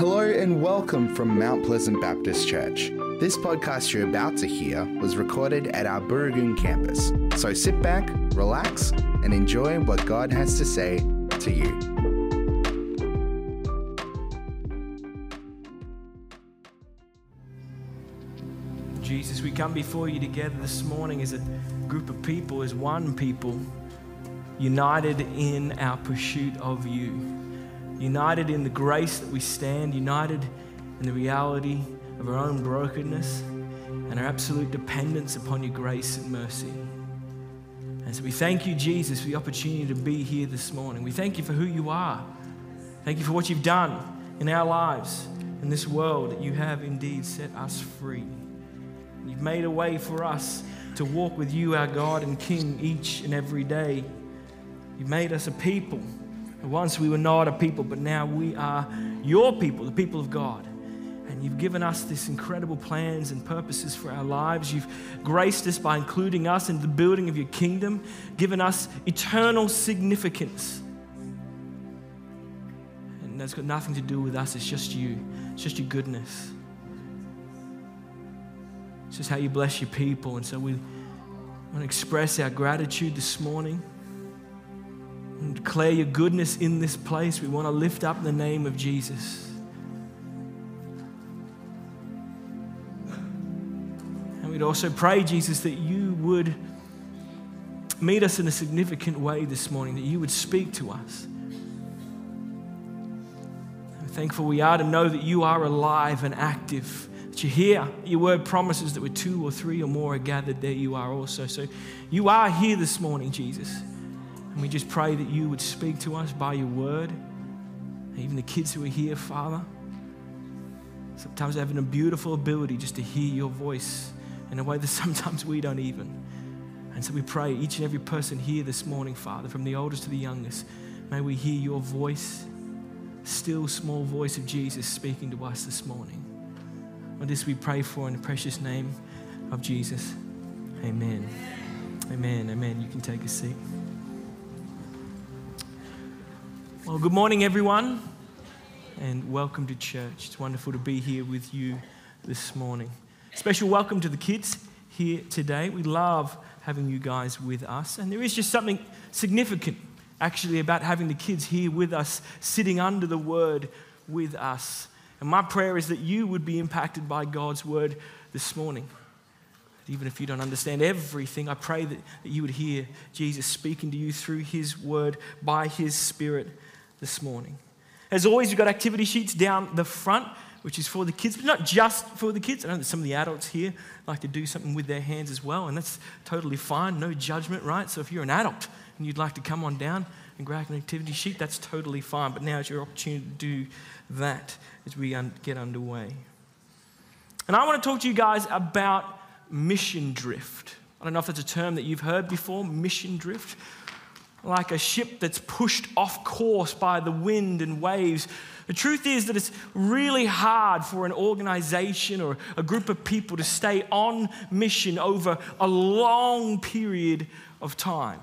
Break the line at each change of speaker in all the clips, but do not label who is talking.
Hello and welcome from Mount Pleasant Baptist Church. This podcast you're about to hear was recorded at our Burragoon campus. So sit back, relax, and enjoy what God has to say to you.
Jesus, we come before you together this morning as a group of people, as one people, united in our pursuit of you, united in the grace that we stand, united in the reality of our own brokenness and our absolute dependence upon your grace and mercy. And so we thank you, Jesus, for the opportunity to be here this morning. We thank you for who you are. Thank you for what you've done in our lives, in this world, that you have indeed set us free. You've made a way for us to walk with you, our God and King, each and every day. You've made us a people. Once we were not a people, but now we are your people, the people of God. And you've given us this incredible plans and purposes for our lives. You've graced us by including us in the building of your kingdom, given us eternal significance. And that's got nothing to do with us, it's just you, it's just your goodness. It's just how you bless your people. And so we want to express our gratitude this morning and declare your goodness in this place. We want to lift up the name of Jesus. And we'd also pray, Jesus, that you would meet us in a significant way this morning, that you would speak to us. Thankful we are to know that you are alive and active that you hear. Your word promises that where two or three or more are gathered, there you are also. So you are here this morning, Jesus. And we just pray that you would speak to us by your word. Even the kids who are here, Father, sometimes having a beautiful ability just to hear your voice in a way that sometimes we don't even. And so we pray, each and every person here this morning, Father, from the oldest to the youngest, may we hear your voice, still small voice of Jesus speaking to us this morning. And this we pray for in the precious name of Jesus. Amen. Amen. Amen. You can take a seat. Well, good morning, everyone, and welcome to church. It's wonderful to be here with you this morning. Special welcome to the kids here today. We love having you guys with us, and there is just something significant actually about having the kids here with us, sitting under the word with us. And my prayer is that you would be impacted by God's word this morning. Even if you don't understand everything, I pray that, that you would hear Jesus speaking to you through his word by his spirit this morning. As always, we've got activity sheets down the front, which is for the kids, but not just for the kids. I know that some of the adults here like to do something with their hands as well, and that's totally fine. No judgment, right? So if you're an adult and you'd like to come on down and grab an activity sheet, that's totally fine. But now is your opportunity to do that as we un- get underway. And I want to talk to you guys about mission drift. I don't know if that's a term that you've heard before, mission drift. Like a ship that's pushed off course by the wind and waves. The truth is that it's really hard for an organization or a group of people to stay on mission over a long period of time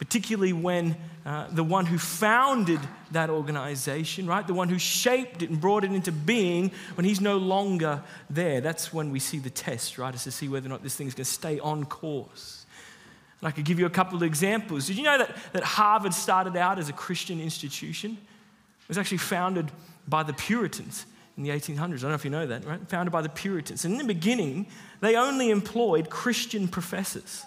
particularly when uh, the one who founded that organization, right, the one who shaped it and brought it into being, when he's no longer there, that's when we see the test, right, is to see whether or not this thing is going to stay on course. And I could give you a couple of examples. Did you know that, that Harvard started out as a Christian institution? It was actually founded by the Puritans in the 1800s. I don't know if you know that, right? Founded by the Puritans. And in the beginning, they only employed Christian professors.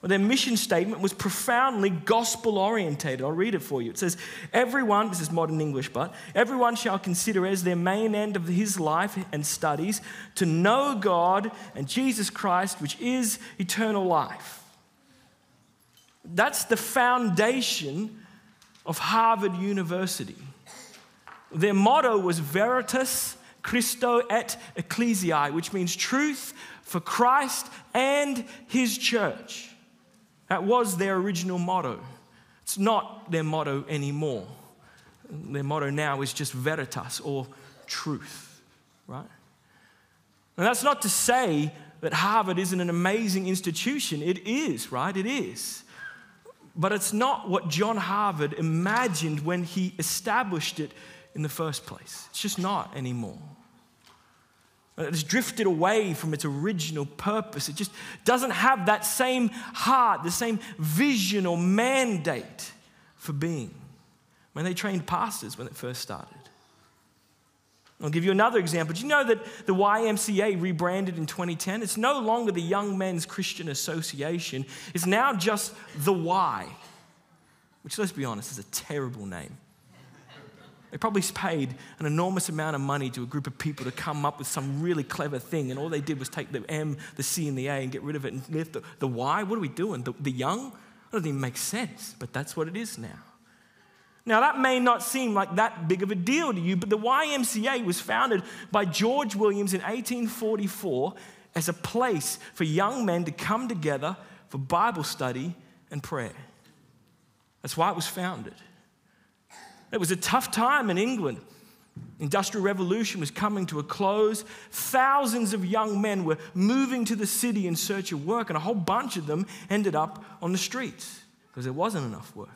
Well, their mission statement was profoundly gospel orientated. I'll read it for you. It says, Everyone, this is modern English, but everyone shall consider as their main end of his life and studies to know God and Jesus Christ, which is eternal life. That's the foundation of Harvard University. Their motto was Veritas Christo et Ecclesiae, which means truth for Christ and his church. That was their original motto. It's not their motto anymore. Their motto now is just veritas or truth, right? And that's not to say that Harvard isn't an amazing institution. It is, right? It is. But it's not what John Harvard imagined when he established it in the first place. It's just not anymore. It's drifted away from its original purpose. It just doesn't have that same heart, the same vision or mandate for being. When they trained pastors when it first started. I'll give you another example. Do you know that the YMCA rebranded in 2010? It's no longer the Young Men's Christian Association, it's now just the Y, which, let's be honest, is a terrible name. They probably paid an enormous amount of money to a group of people to come up with some really clever thing, and all they did was take the M, the C, and the A and get rid of it and lift the, the Y. What are we doing? The, the young? That doesn't even make sense, but that's what it is now. Now, that may not seem like that big of a deal to you, but the YMCA was founded by George Williams in 1844 as a place for young men to come together for Bible study and prayer. That's why it was founded. It was a tough time in England. Industrial revolution was coming to a close. Thousands of young men were moving to the city in search of work, and a whole bunch of them ended up on the streets because there wasn't enough work.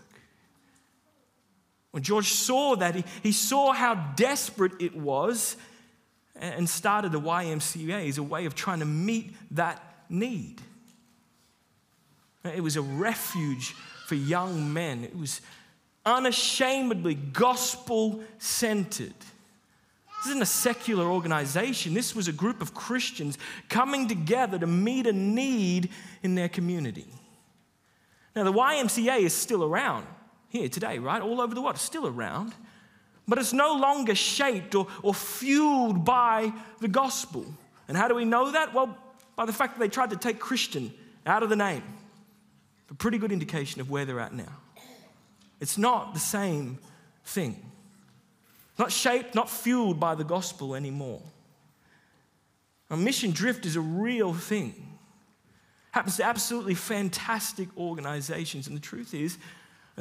When George saw that, he, he saw how desperate it was and started the YMCA as a way of trying to meet that need. It was a refuge for young men. It was unashamedly gospel centered. This isn't a secular organization. This was a group of Christians coming together to meet a need in their community. Now, the YMCA is still around here today, right? All over the world, still around. But it's no longer shaped or, or fueled by the gospel. And how do we know that? Well, by the fact that they tried to take Christian out of the name. A pretty good indication of where they're at now. It's not the same thing. Not shaped, not fueled by the gospel anymore. A mission drift is a real thing. Happens to absolutely fantastic organizations. And the truth is,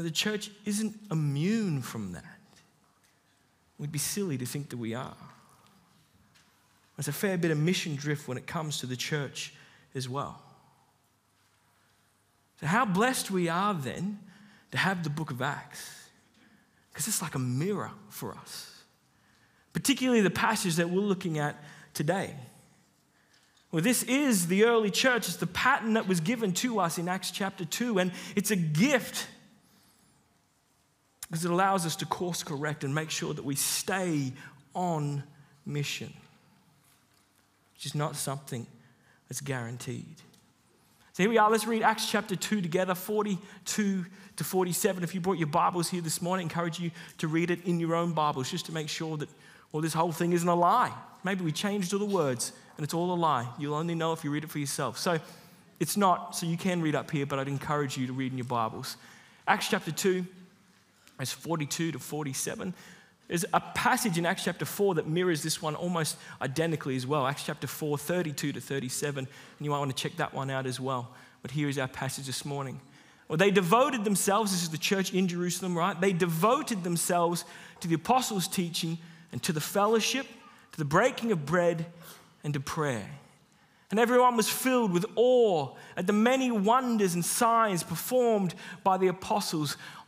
the church isn't immune from that. We'd be silly to think that we are. There's a fair bit of mission drift when it comes to the church as well. So, how blessed we are then to have the book of Acts because it's like a mirror for us, particularly the passage that we're looking at today. Well, this is the early church. It's the pattern that was given to us in Acts chapter 2, and it's a gift because it allows us to course correct and make sure that we stay on mission, which is not something that's guaranteed. So here we are. Let's read Acts chapter 2 together, 42 to 47. If you brought your Bibles here this morning, I encourage you to read it in your own Bibles just to make sure that, well, this whole thing isn't a lie. Maybe we changed all the words and it's all a lie. You'll only know if you read it for yourself. So it's not, so you can read up here, but I'd encourage you to read in your Bibles. Acts chapter 2, verse 42 to 47. There's a passage in Acts chapter 4 that mirrors this one almost identically as well. Acts chapter 4, 32 to 37. And you might want to check that one out as well. But here is our passage this morning. Well, they devoted themselves, this is the church in Jerusalem, right? They devoted themselves to the apostles' teaching and to the fellowship, to the breaking of bread, and to prayer. And everyone was filled with awe at the many wonders and signs performed by the apostles.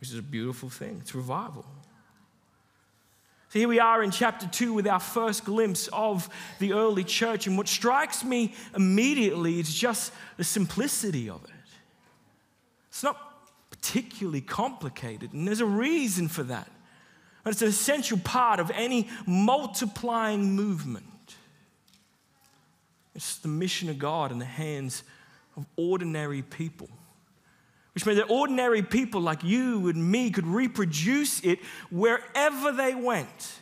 which is a beautiful thing. It's revival. So here we are in chapter 2 with our first glimpse of the early church. And what strikes me immediately is just the simplicity of it. It's not particularly complicated, and there's a reason for that. But it's an essential part of any multiplying movement. It's the mission of God in the hands of ordinary people which meant that ordinary people like you and me could reproduce it wherever they went.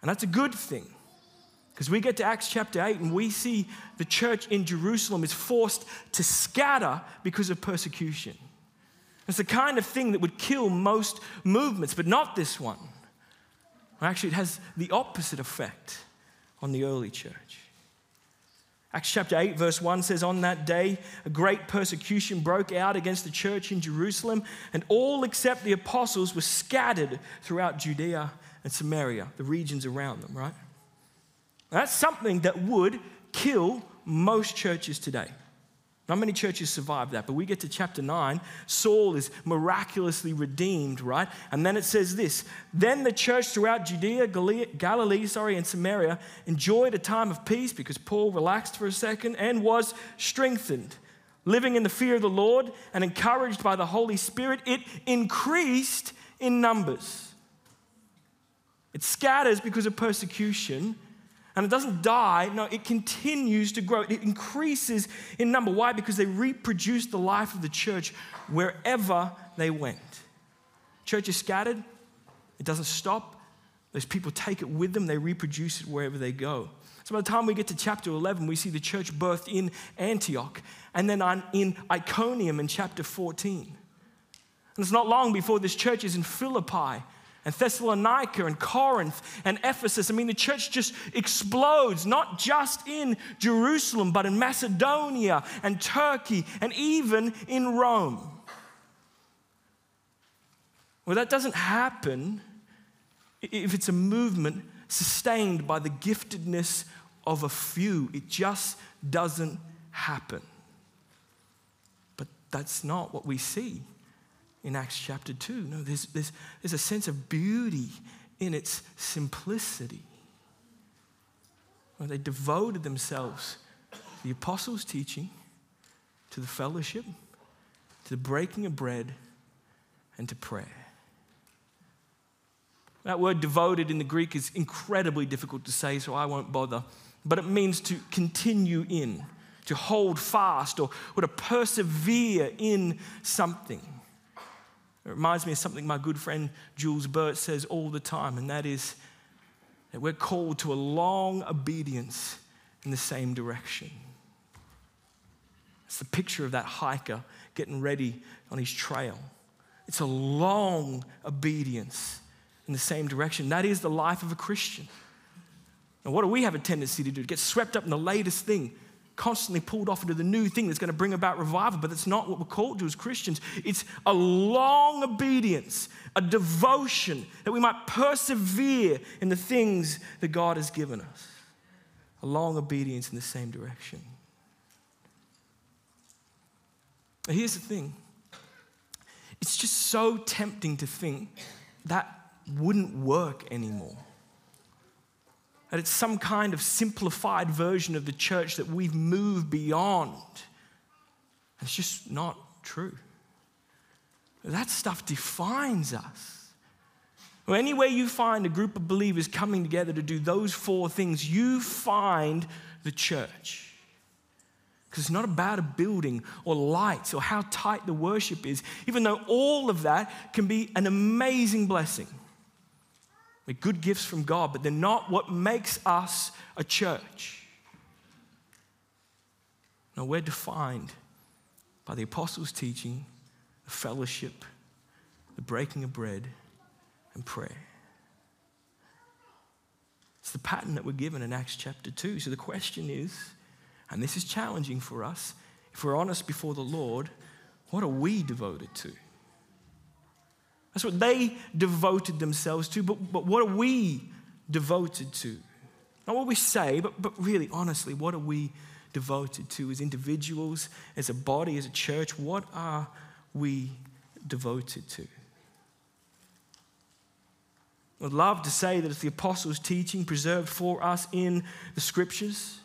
And that's a good thing. Because we get to Acts chapter 8 and we see the church in Jerusalem is forced to scatter because of persecution. It's the kind of thing that would kill most movements, but not this one. Actually, it has the opposite effect on the early church. Acts chapter 8, verse 1 says, On that day, a great persecution broke out against the church in Jerusalem, and all except the apostles were scattered throughout Judea and Samaria, the regions around them, right? That's something that would kill most churches today. Not many churches survive that, but we get to chapter 9. Saul is miraculously redeemed, right? And then it says this Then the church throughout Judea, Galilee, sorry, and Samaria enjoyed a time of peace because Paul relaxed for a second and was strengthened. Living in the fear of the Lord and encouraged by the Holy Spirit, it increased in numbers. It scatters because of persecution, and it doesn't die, no, it continues to grow. It increases in number. Why? Because they reproduce the life of the church wherever they went. Church is scattered, it doesn't stop. Those people take it with them, they reproduce it wherever they go. So by the time we get to chapter 11, we see the church birthed in Antioch and then in Iconium in chapter 14. And it's not long before this church is in Philippi and Thessalonica and Corinth and Ephesus. I mean, the church just explodes, not just in Jerusalem, but in Macedonia and Turkey and even in Rome. Well, that doesn't happen if it's a movement sustained by the giftedness of a few. It just doesn't happen. But that's not what we see in Acts chapter 2. No, there's, there's, there's a sense of beauty in its simplicity. Well, they devoted themselves to the apostles' teaching, to the fellowship, to the breaking of bread, and to prayer. That word devoted in the Greek is incredibly difficult to say, so I won't bother. But it means to continue in, to hold fast, or, or to persevere in something. It reminds me of something my good friend Jules Burt says all the time, and that is that we're called to a long obedience in the same direction. It's the picture of that hiker getting ready on his trail. It's a long obedience in the same direction. That is the life of a Christian. And what do we have a tendency to do? To get swept up in the latest thing, constantly pulled off into the new thing that's going to bring about revival, but that's not what we're called to as Christians. It's a long obedience, a devotion that we might persevere in the things that God has given us. A long obedience in the same direction. But here's the thing it's just so tempting to think that wouldn't work anymore that it's some kind of simplified version of the church that we've moved beyond. It's just not true. That stuff defines us. Well, anywhere you find a group of believers coming together to do those four things, you find the church. Because it's not about a building or lights or how tight the worship is, even though all of that can be an amazing blessing. They're good gifts from God, but they're not what makes us a church. No, we're defined by the apostles' teaching, the fellowship, the breaking of bread, and prayer. It's the pattern that we're given in Acts chapter 2. So the question is, and this is challenging for us, if we're honest before the Lord, what are we devoted to? That's what they devoted themselves to, but, but what are we devoted to? Not what we say, but, but really, honestly, what are we devoted to as individuals, as a body, as a church? What are we devoted to? I'd love to say that it's the apostles' teaching preserved for us in the scriptures.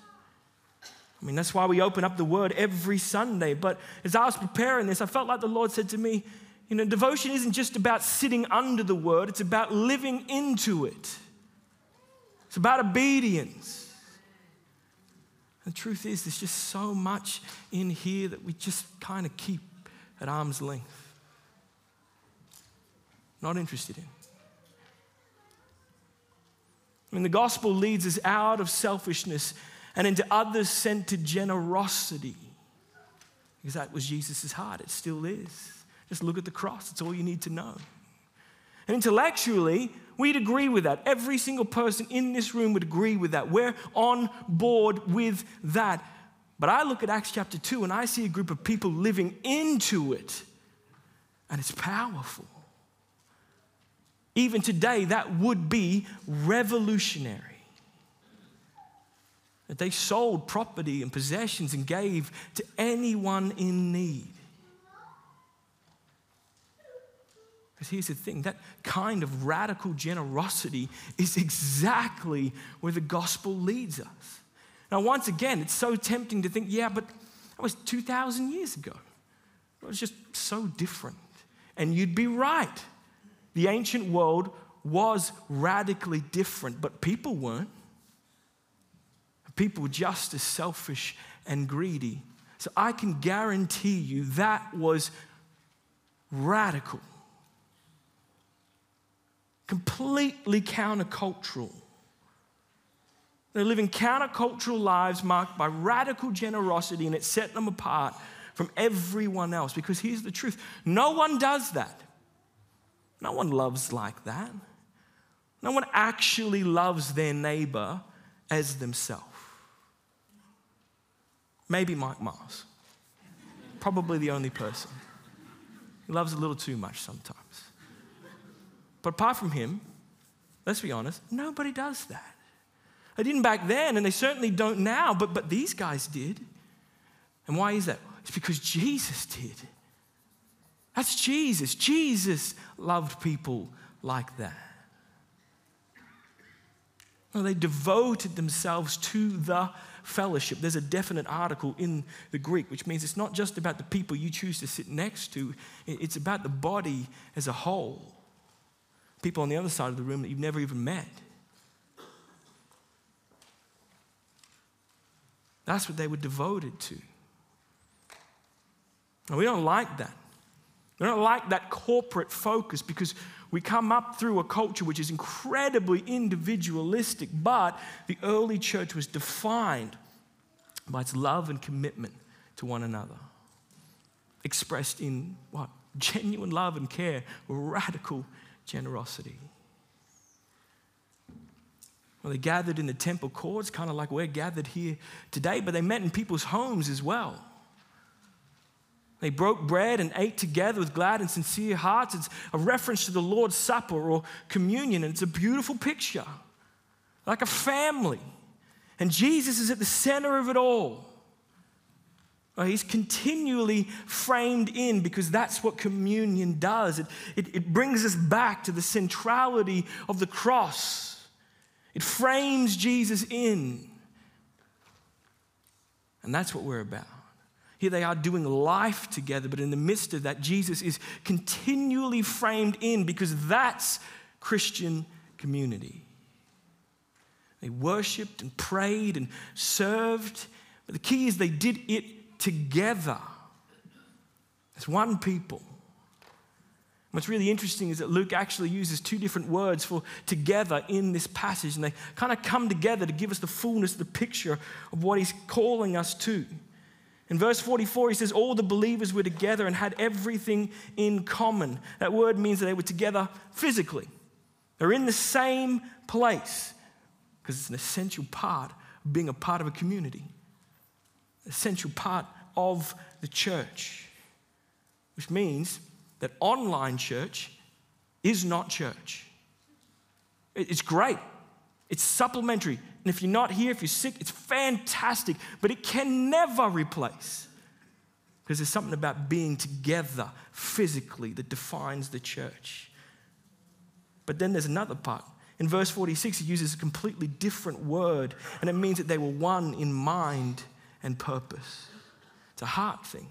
I mean, that's why we open up the word every Sunday. But as I was preparing this, I felt like the Lord said to me, you know, devotion isn't just about sitting under the word, it's about living into it. It's about obedience. The truth is, there's just so much in here that we just kind of keep at arm's length. Not interested in. I mean, the gospel leads us out of selfishness and into others centered generosity. Because that was Jesus' heart, it still is. Just look at the cross, it's all you need to know. And intellectually, We'd agree with that. Every single person in this room would agree with that. We're on board with that. But I look at Acts chapter 2 and I see a group of people living into it, and it's powerful. Even today, that would be revolutionary. That they sold property and possessions and gave to anyone in need. Because here's the thing that kind of radical generosity is exactly where the gospel leads us. Now, once again, it's so tempting to think, yeah, but that was 2,000 years ago. It was just so different. And you'd be right. The ancient world was radically different, but people weren't. People were just as selfish and greedy. So I can guarantee you that was radical completely countercultural. They're living countercultural lives marked by radical generosity, and it set them apart from everyone else. Because here's the truth no one does that. No one loves like that. No one actually loves their neighbor as themselves. Maybe Mike Mars. Probably the only person. He loves a little too much sometimes. But apart from him, let's be honest, nobody does that. They didn't back then, and they certainly don't now, but, but these guys did. And why is that? It's because Jesus did. That's Jesus. Jesus loved people like that. They devoted themselves to the fellowship. There's a definite article in the Greek, which means it's not just about the people you choose to sit next to, it's about the body as a whole people on the other side of the room that you've never even met. That's what they were devoted to. And we don't like that. We don't like that corporate focus because we come up through a culture which is incredibly individualistic, but the early church was defined by its love and commitment to one another, expressed in what? Genuine love and care, were radical generosity. Well, they gathered in the temple courts, kind of like we're gathered here today, but they met in people's homes as well. They broke bread and ate together with glad and sincere hearts. It's a reference to the Lord's Supper or communion, and it's a beautiful picture, like a family. And Jesus is at the center of it all. Uh, he's continually framed in because that's what communion does. It, it, it, brings us back to the centrality of the cross, it frames Jesus in. And that's what we're about. Here they are doing life together, but in the midst of that, Jesus is continually framed in because that's Christian community. They worshiped and prayed and served, but the key is they did it together as one people. What's really interesting is that Luke actually uses two different words for together in this passage, and they kind of come together to give us the fullness, the picture of what he's calling us to. In verse 44, he says, All the believers were together and had everything in common. That word means that they were together physically. They're in the same place because it's an essential part of being a part of a community essential part of the church, which means that online church is not church. It's great, it's supplementary. And if you're not here, if you're sick, it's fantastic, but it can never replace. Because there's something about being together physically that defines the church. But then there's another part. In verse 46, he uses a completely different word, and it means that they were one in mind and purpose. It's a heart thing.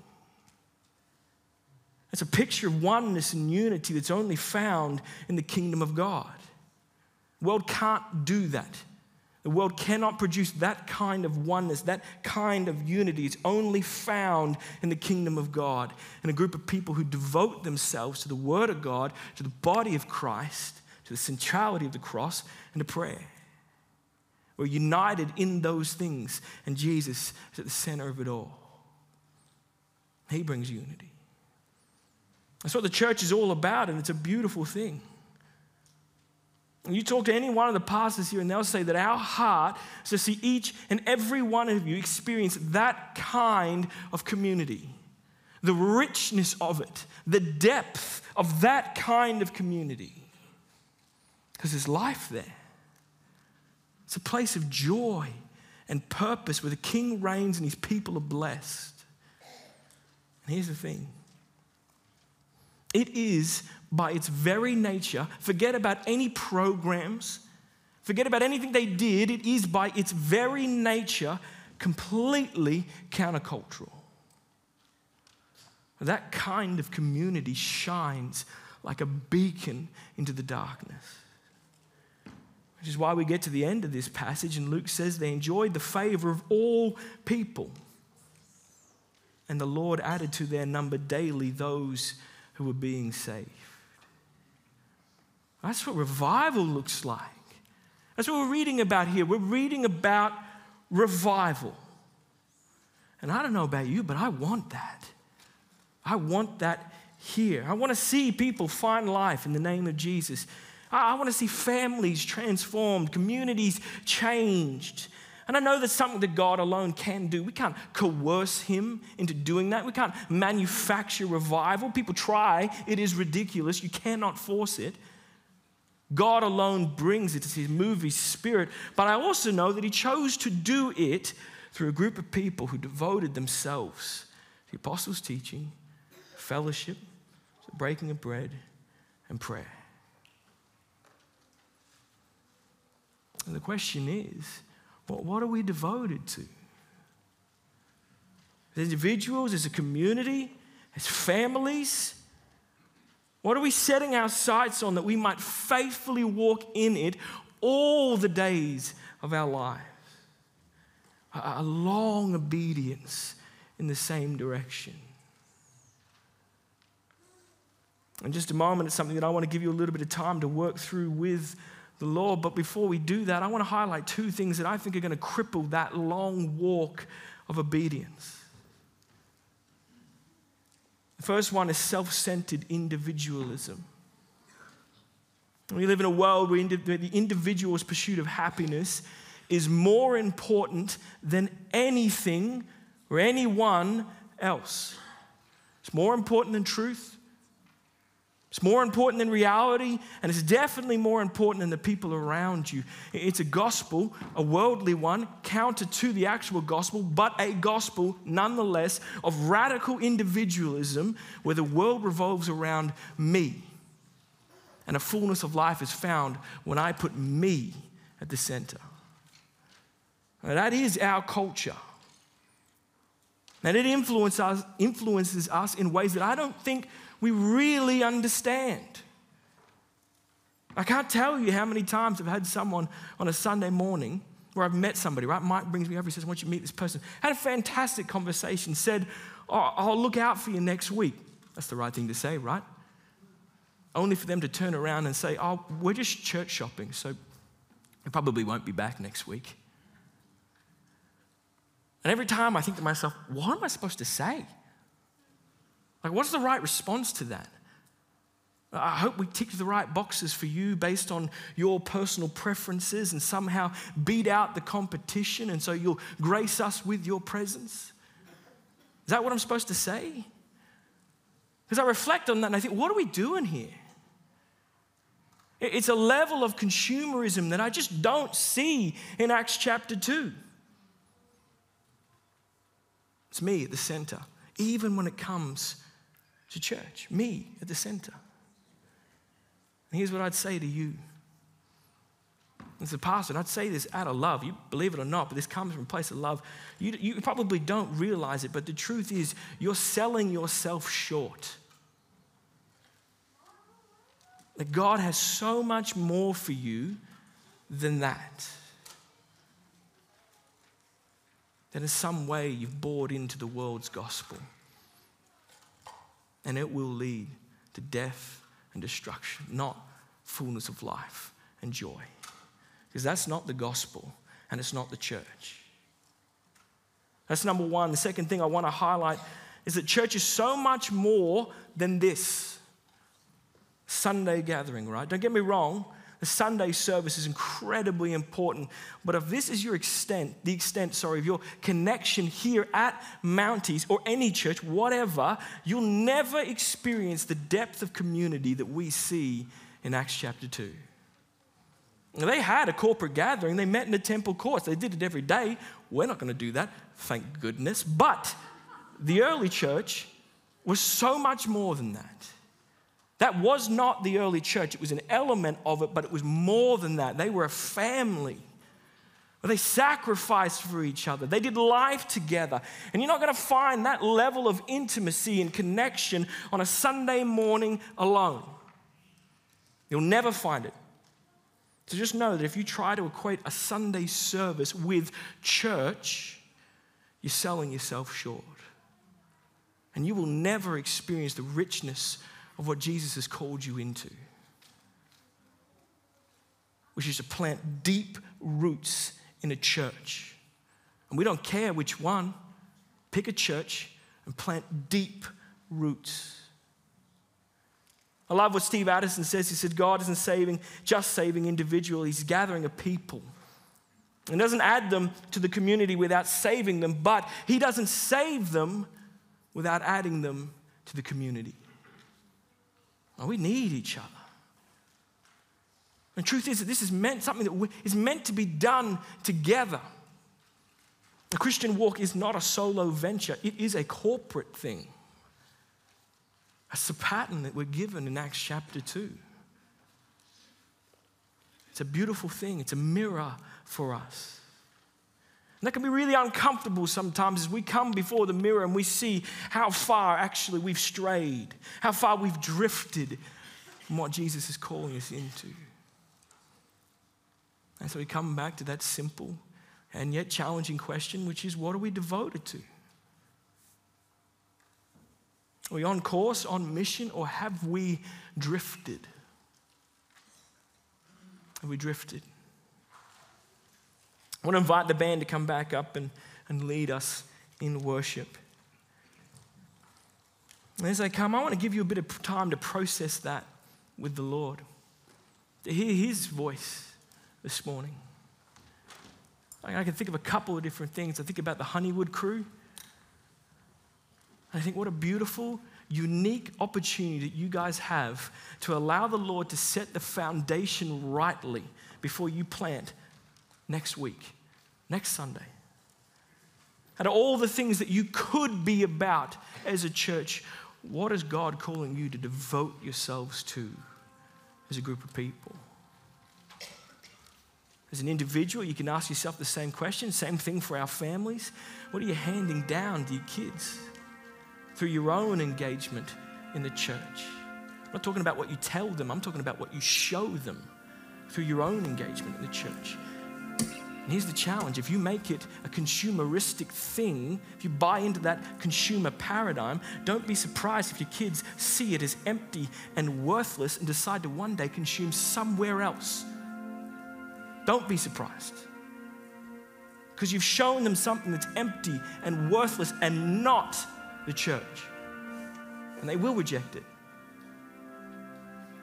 It's a picture of oneness and unity that's only found in the kingdom of God. The world can't do that. The world cannot produce that kind of oneness, that kind of unity. It's only found in the kingdom of God. in a group of people who devote themselves to the Word of God, to the body of Christ, to the centrality of the cross, and to prayer. We're united in those things, and Jesus is at the center of it all. He brings unity. That's what the church is all about, and it's a beautiful thing. You talk to any one of the pastors here, and they'll say that our heart is to see each and every one of you experience that kind of community, the richness of it, the depth of that kind of community. Because there's life there. It's a place of joy and purpose where the king reigns and his people are blessed. Here's the thing it is by its very nature, forget about any programs, forget about anything they did, it is by its very nature completely countercultural. That kind of community shines like a beacon into the darkness. Which is why we get to the end of this passage, and Luke says they enjoyed the favor of all people. And the Lord added to their number daily those who were being saved. That's what revival looks like. That's what we're reading about here. We're reading about revival. And I don't know about you, but I want that. I want that here. I want to see people find life in the name of Jesus. I want to see families transformed, communities changed. And I know that's something that God alone can do. We can't coerce Him into doing that. We can't manufacture revival. People try, it is ridiculous. You cannot force it. God alone brings it. It's His movie spirit. But I also know that He chose to do it through a group of people who devoted themselves to the apostles' teaching, fellowship, the breaking of bread, and prayer. And the question is well, what are we devoted to? As individuals, as a community, as families? What are we setting our sights on that we might faithfully walk in it all the days of our lives? A long obedience in the same direction. In just a moment, it's something that I want to give you a little bit of time to work through with the Lord. But before we do that, I want to highlight two things that I think are going to cripple that long walk of obedience. The first one is self centered individualism. We live in a world where the individual's pursuit of happiness is more important than anything or anyone else. It's more important than truth. It's more important than reality, and it's definitely more important than the people around you. It's a gospel, a worldly one, counter to the actual gospel, but a gospel nonetheless of radical individualism where the world revolves around me. And a fullness of life is found when I put me at the center. Now, that is our culture. And it influences us, influences us in ways that I don't think we really understand. I can't tell you how many times I've had someone on a Sunday morning where I've met somebody, right? Mike brings me over and says, I want you to meet this person. Had a fantastic conversation, said, oh, I'll look out for you next week. That's the right thing to say, right? Only for them to turn around and say, Oh, we're just church shopping, so we probably won't be back next week. And every time I think to myself, What am I supposed to say? Like, what's the right response to that? I hope we tick the right boxes for you based on your personal preferences and somehow beat out the competition, and so you'll grace us with your presence. Is that what I'm supposed to say? Because I reflect on that and I think, what are we doing here? It's a level of consumerism that I just don't see in Acts chapter 2. It's me at the center, even when it comes to church, me at the center. And here's what I'd say to you. As a pastor, I'd say this out of love. You believe it or not, but this comes from a place of love. You, you probably don't realize it, but the truth is, you're selling yourself short. That God has so much more for you than that. That in some way you've bought into the world's gospel and it will lead to death and destruction, not fullness of life and joy. Because that's not the gospel and it's not the church. That's number one. The second thing I want to highlight is that church is so much more than this Sunday gathering, right? Don't get me wrong. Sunday service is incredibly important. But if this is your extent, the extent, sorry, of your connection here at Mounties or any church, whatever, you'll never experience the depth of community that we see in Acts chapter 2. They had a corporate gathering. They met in the temple courts. They did it every day. We're not going to do that, thank goodness. But the early church was so much more than that. That was not the early church. It was an element of it, but it was more than that. They were a family. They sacrificed for each other. They did life together. And you're not going to find that level of intimacy and connection on a Sunday morning alone. You'll never find it. So just know that if you try to equate a Sunday service with church, you're selling yourself short. And you will never experience the richness of what Jesus has called you into, which is to plant deep roots in a church. And we don't care which one, pick a church and plant deep roots. I love what Steve Addison says. He said, God isn't saving, just saving individuals, He's gathering a people. And doesn't add them to the community without saving them, but He doesn't save them without adding them to the community. We need each other. The truth is that this is meant something that is meant to be done together. The Christian walk is not a solo venture, it is a corporate thing. That's the pattern that we're given in Acts chapter 2. It's a beautiful thing, it's a mirror for us. That can be really uncomfortable sometimes as we come before the mirror and we see how far actually we've strayed, how far we've drifted from what Jesus is calling us into. And so we come back to that simple and yet challenging question, which is what are we devoted to? Are we on course, on mission, or have we drifted? Have we drifted? I want to invite the band to come back up and, and lead us in worship. And as they come, I want to give you a bit of time to process that with the Lord, to hear His voice this morning. I can think of a couple of different things. I think about the Honeywood crew. I think what a beautiful, unique opportunity that you guys have to allow the Lord to set the foundation rightly before you plant next week next Sunday. Out of all the things that you could be about as a church, what is God calling you to devote yourselves to as a group of people? As an individual, you can ask yourself the same question, same thing for our families. What are you handing down to your kids through your own engagement in the church? I'm not talking about what you tell them, I'm talking about what you show them through your own engagement in the church. And here's the challenge if you make it a consumeristic thing, if you buy into that consumer paradigm, don't be surprised if your kids see it as empty and worthless and decide to one day consume somewhere else. Don't be surprised. Because you've shown them something that's empty and worthless and not the church. And they will reject it.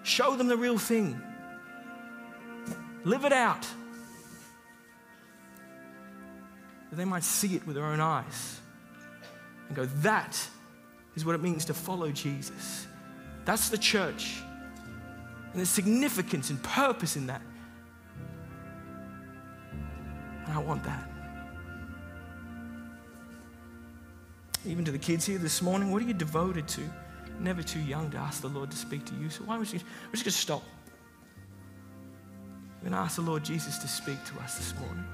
Show them the real thing. Live it out that they might see it with their own eyes and go, that is what it means to follow Jesus. That's the church. And there's significance and purpose in that. And I want that. Even to the kids here this morning, what are you devoted to? Never too young to ask the Lord to speak to you. So why don't you, we're just going to stop. We're going to ask the Lord Jesus to speak to us this morning.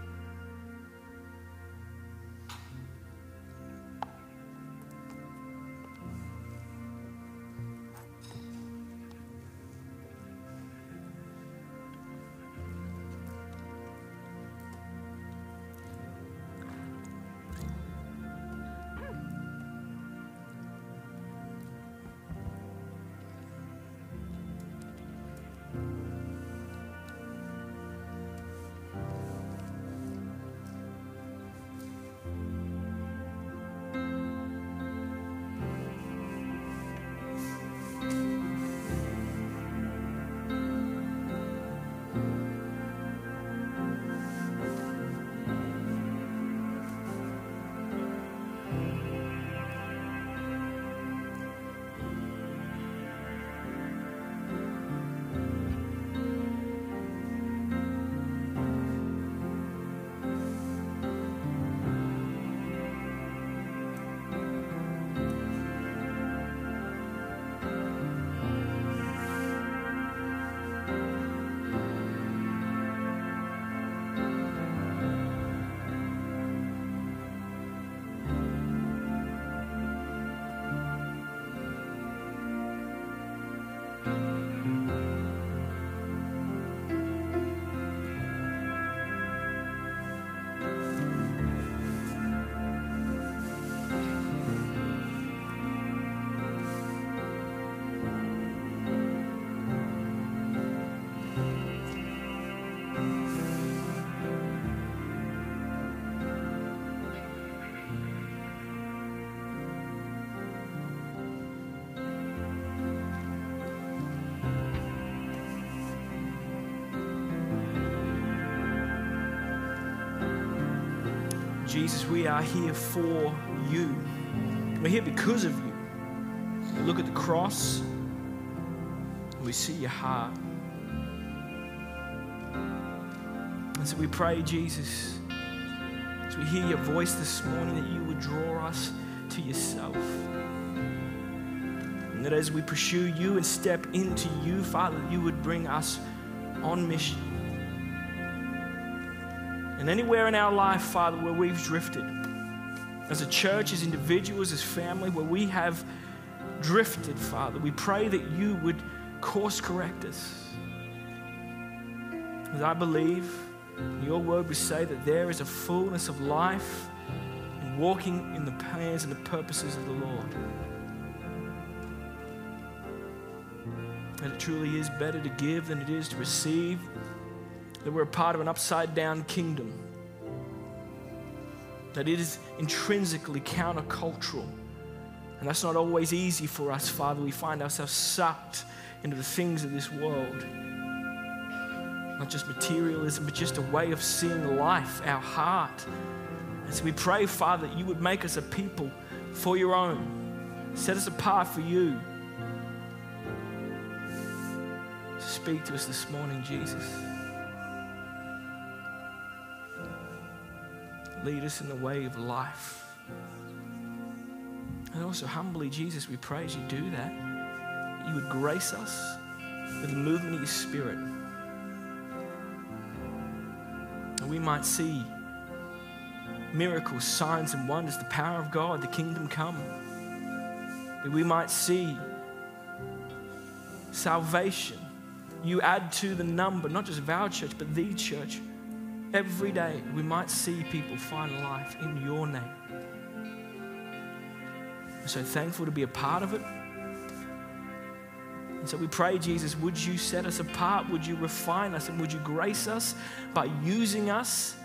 Jesus, we are here for you. We're here because of you. We look at the cross, and we see your heart. And so we pray, Jesus, as we hear your voice this morning, that you would draw us to yourself. And that as we pursue you and step into you, Father, you would bring us on mission. And anywhere in our life, Father, where we've drifted, as a church, as individuals, as family, where we have drifted, Father, we pray that you would course correct us. As I believe, your word would say that there is a fullness of life in walking in the plans and the purposes of the Lord. That it truly is better to give than it is to receive. That we're a part of an upside down kingdom. That it is intrinsically countercultural. And that's not always easy for us, Father. We find ourselves sucked into the things of this world. Not just materialism, but just a way of seeing life, our heart. And so we pray, Father, that you would make us a people for your own. Set us apart for you. Speak to us this morning, Jesus. Lead us in the way of life. And also, humbly, Jesus, we pray as you do that, you would grace us with the movement of your Spirit. And we might see miracles, signs, and wonders, the power of God, the kingdom come. That we might see salvation. You add to the number, not just of our church, but the church. Every day, we might see people find life in your name. So thankful to be a part of it. And so we pray, Jesus, would you set us apart? Would you refine us? And would you grace us by using us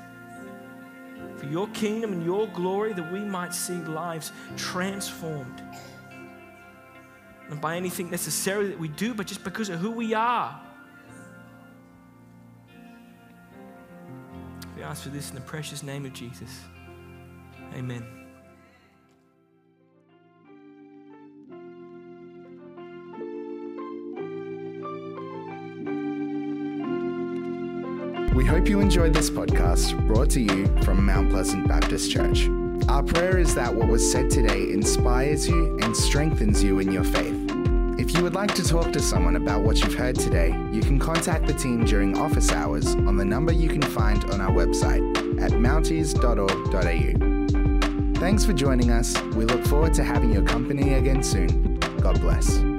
for your kingdom and your glory that we might see lives transformed? Not by anything necessarily that we do, but just because of who we are. Ask for this in the precious name of Jesus. Amen.
We hope you enjoyed this podcast brought to you from Mount Pleasant Baptist Church. Our prayer is that what was said today inspires you and strengthens you in your faith. If you would like to talk to someone about what you've heard today, you can contact the team during office hours on the number you can find on our website at mounties.org.au. Thanks for joining us. We look forward to having your company again soon. God bless.